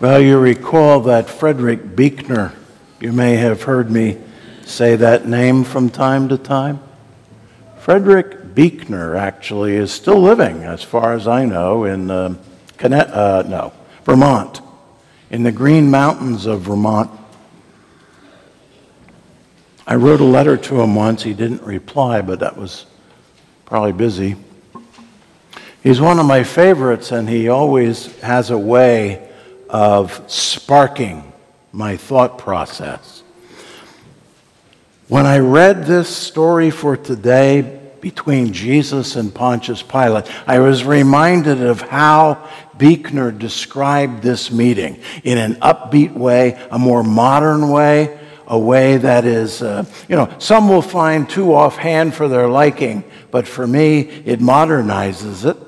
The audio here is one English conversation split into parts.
Well, you recall that Frederick Buechner, you may have heard me say that name from time to time. Frederick Buechner actually is still living, as far as I know, in uh, uh, no, Vermont, in the Green Mountains of Vermont. I wrote a letter to him once. He didn't reply, but that was probably busy. He's one of my favorites, and he always has a way of sparking my thought process. When I read this story for today between Jesus and Pontius Pilate, I was reminded of how Buechner described this meeting in an upbeat way, a more modern way, a way that is, uh, you know, some will find too offhand for their liking, but for me, it modernizes it.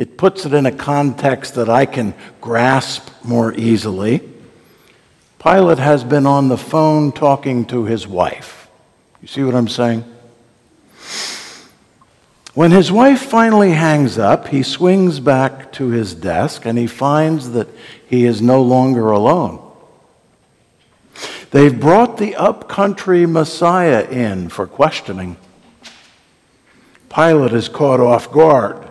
It puts it in a context that I can grasp more easily. Pilate has been on the phone talking to his wife. You see what I'm saying? When his wife finally hangs up, he swings back to his desk and he finds that he is no longer alone. They've brought the upcountry Messiah in for questioning. Pilate is caught off guard.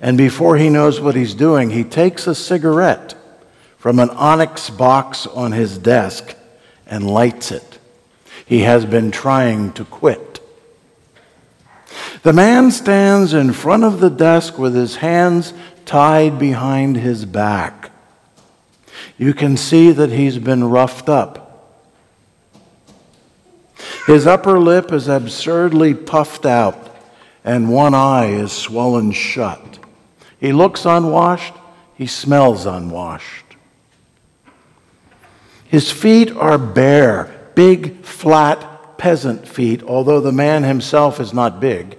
And before he knows what he's doing, he takes a cigarette from an onyx box on his desk and lights it. He has been trying to quit. The man stands in front of the desk with his hands tied behind his back. You can see that he's been roughed up. His upper lip is absurdly puffed out, and one eye is swollen shut. He looks unwashed, he smells unwashed. His feet are bare, big, flat peasant feet, although the man himself is not big.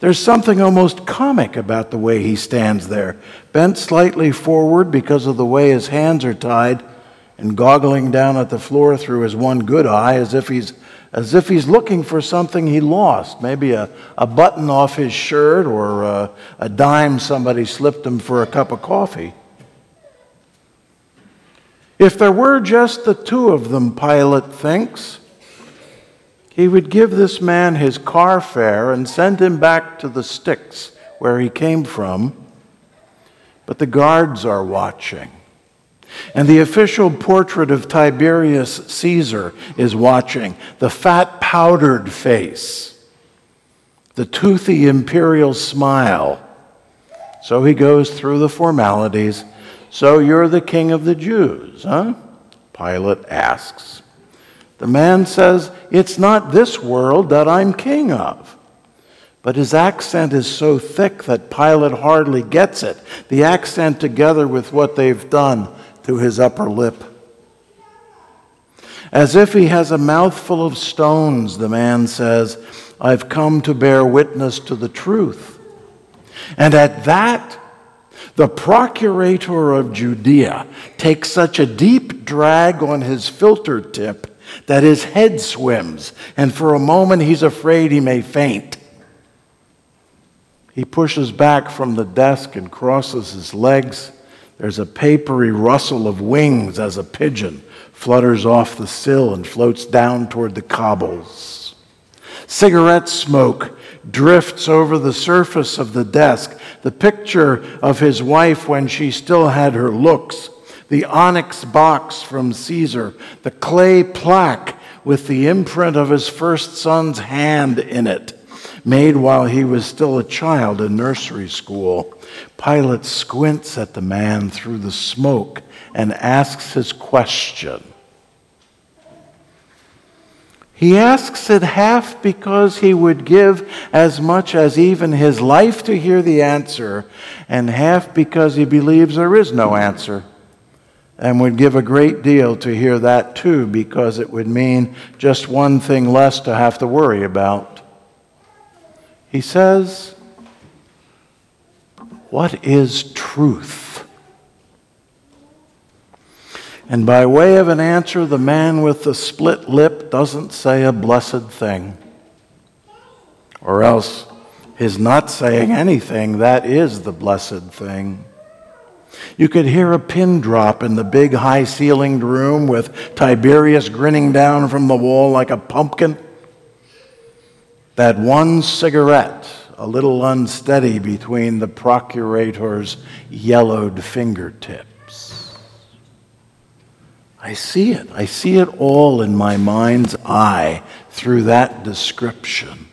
There's something almost comic about the way he stands there, bent slightly forward because of the way his hands are tied, and goggling down at the floor through his one good eye as if he's as if he's looking for something he lost, maybe a, a button off his shirt or a, a dime somebody slipped him for a cup of coffee. If there were just the two of them, Pilate thinks, he would give this man his car fare and send him back to the sticks where he came from. But the guards are watching. And the official portrait of Tiberius Caesar is watching the fat, powdered face, the toothy imperial smile. So he goes through the formalities. So you're the king of the Jews, huh? Pilate asks. The man says, It's not this world that I'm king of. But his accent is so thick that Pilate hardly gets it. The accent, together with what they've done, to his upper lip. As if he has a mouthful of stones, the man says, I've come to bear witness to the truth. And at that, the procurator of Judea takes such a deep drag on his filter tip that his head swims, and for a moment he's afraid he may faint. He pushes back from the desk and crosses his legs there's a papery rustle of wings as a pigeon flutters off the sill and floats down toward the cobbles. Cigarette smoke drifts over the surface of the desk. The picture of his wife when she still had her looks, the onyx box from Caesar, the clay plaque with the imprint of his first son's hand in it, made while he was still a child in nursery school. Pilate squints at the man through the smoke and asks his question. He asks it half because he would give as much as even his life to hear the answer, and half because he believes there is no answer, and would give a great deal to hear that too, because it would mean just one thing less to have to worry about. He says, what is truth? And by way of an answer, the man with the split lip doesn't say a blessed thing. Or else his not saying anything, that is the blessed thing. You could hear a pin drop in the big high ceilinged room with Tiberius grinning down from the wall like a pumpkin. That one cigarette, a little unsteady between the procurator's yellowed fingertips. I see it. I see it all in my mind's eye through that description.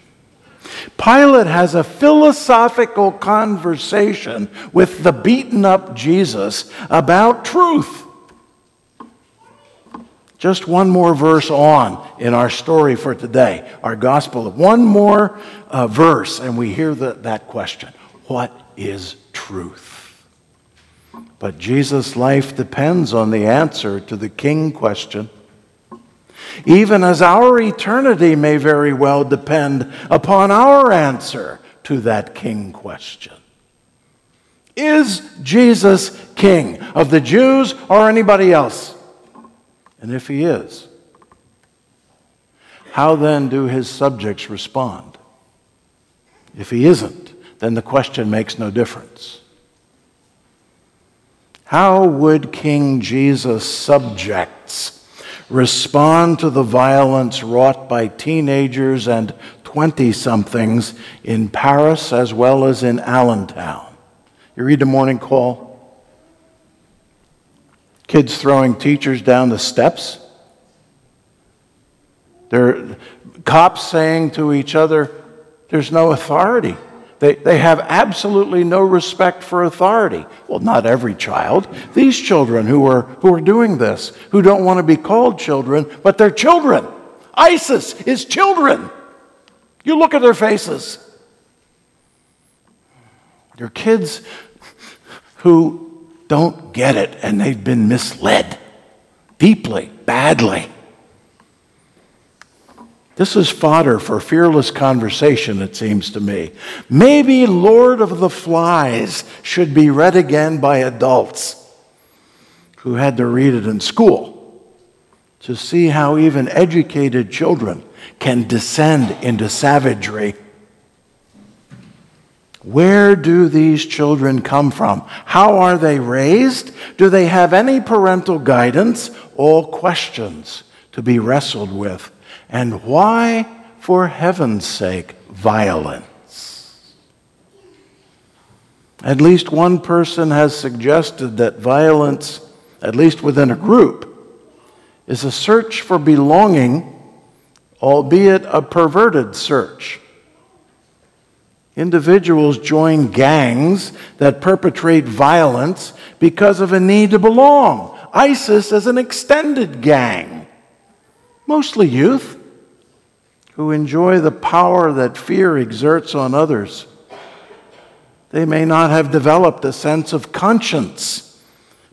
Pilate has a philosophical conversation with the beaten up Jesus about truth. Just one more verse on in our story for today, our gospel. One more uh, verse, and we hear the, that question What is truth? But Jesus' life depends on the answer to the king question even as our eternity may very well depend upon our answer to that king question. Is Jesus king of the Jews or anybody else? And if he is, how then do his subjects respond? If he isn't, then the question makes no difference. How would King Jesus' subjects respond to the violence wrought by teenagers and 20 somethings in Paris as well as in Allentown. You read the morning call? Kids throwing teachers down the steps. There, cops saying to each other, There's no authority. They, they have absolutely no respect for authority. Well, not every child. These children who are, who are doing this, who don't want to be called children, but they're children. ISIS is children. You look at their faces. They're kids who don't get it and they've been misled deeply, badly. This is fodder for fearless conversation, it seems to me. Maybe Lord of the Flies should be read again by adults who had to read it in school to see how even educated children can descend into savagery. Where do these children come from? How are they raised? Do they have any parental guidance? All questions to be wrestled with and why, for heaven's sake, violence? At least one person has suggested that violence, at least within a group, is a search for belonging, albeit a perverted search. Individuals join gangs that perpetrate violence because of a need to belong. ISIS is an extended gang, mostly youth who enjoy the power that fear exerts on others. They may not have developed a sense of conscience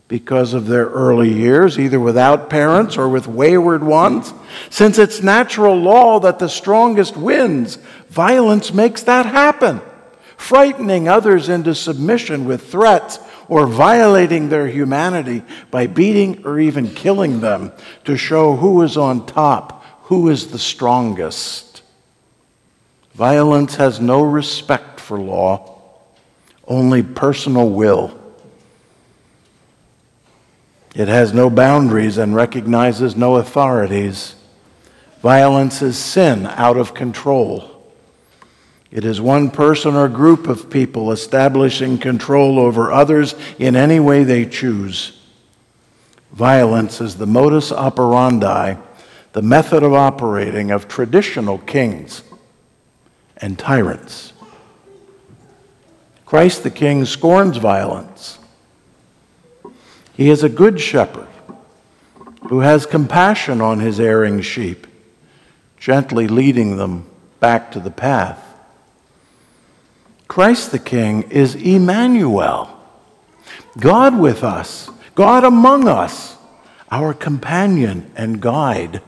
because of their early years, either without parents or with wayward ones. Since it's natural law that the strongest wins, violence makes that happen. Frightening others into submission with threats or violating their humanity by beating or even killing them to show who is on top who is the strongest. Violence has no respect for law, only personal will. It has no boundaries and recognizes no authorities. Violence is sin out of control. It is one person or group of people establishing control over others in any way they choose. Violence is the modus operandi the method of operating of traditional kings and tyrants. Christ the King scorns violence. He is a good shepherd who has compassion on his erring sheep, gently leading them back to the path. Christ the King is Emmanuel, God with us, God among us, our companion and guide.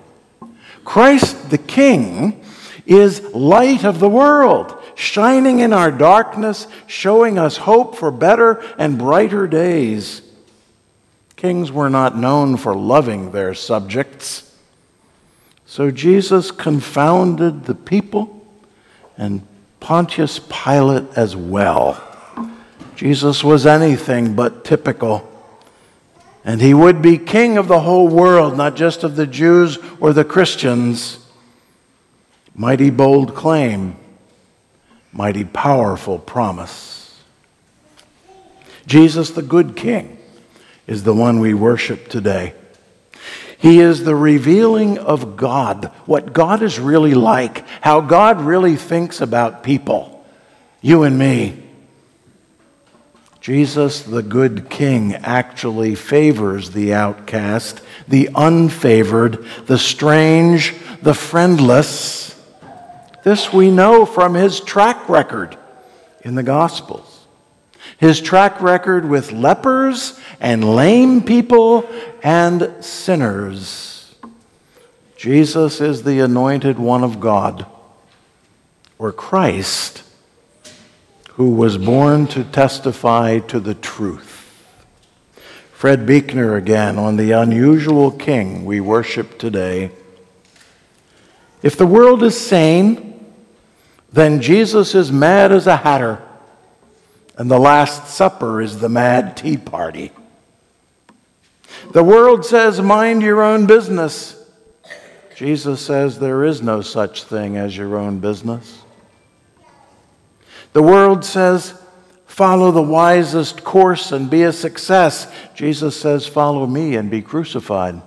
Christ the King is light of the world, shining in our darkness, showing us hope for better and brighter days. Kings were not known for loving their subjects. So Jesus confounded the people and Pontius Pilate as well, Jesus was anything but typical. And he would be king of the whole world, not just of the Jews or the Christians. Mighty bold claim, mighty powerful promise. Jesus, the good king, is the one we worship today. He is the revealing of God, what God is really like, how God really thinks about people, you and me. Jesus, the good king, actually favors the outcast, the unfavored, the strange, the friendless. This we know from his track record in the Gospels. His track record with lepers and lame people and sinners. Jesus is the anointed one of God, or Christ who was born to testify to the truth. Fred Buechner again on the unusual king we worship today. If the world is sane, then Jesus is mad as a hatter, and the Last Supper is the mad tea party. The world says, mind your own business. Jesus says there is no such thing as your own business. The world says, follow the wisest course and be a success. Jesus says, follow me and be crucified.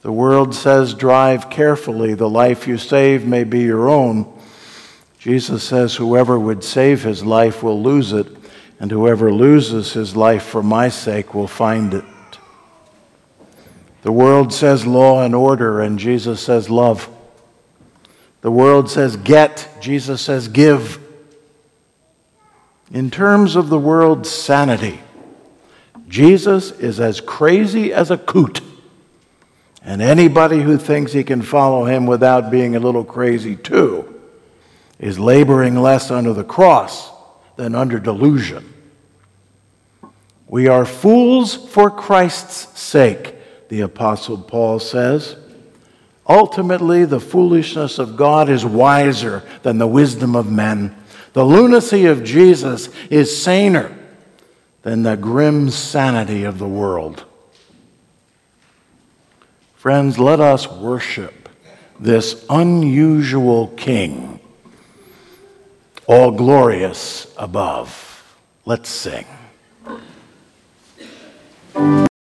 The world says, drive carefully. The life you save may be your own. Jesus says, whoever would save his life will lose it, and whoever loses his life for my sake will find it. The world says law and order, and Jesus says love. The world says get, Jesus says give. In terms of the world's sanity, Jesus is as crazy as a coot. And anybody who thinks he can follow him without being a little crazy too is laboring less under the cross than under delusion. We are fools for Christ's sake, the Apostle Paul says. Ultimately, the foolishness of God is wiser than the wisdom of men. The lunacy of Jesus is saner than the grim sanity of the world. Friends, let us worship this unusual King, all glorious above. Let's sing.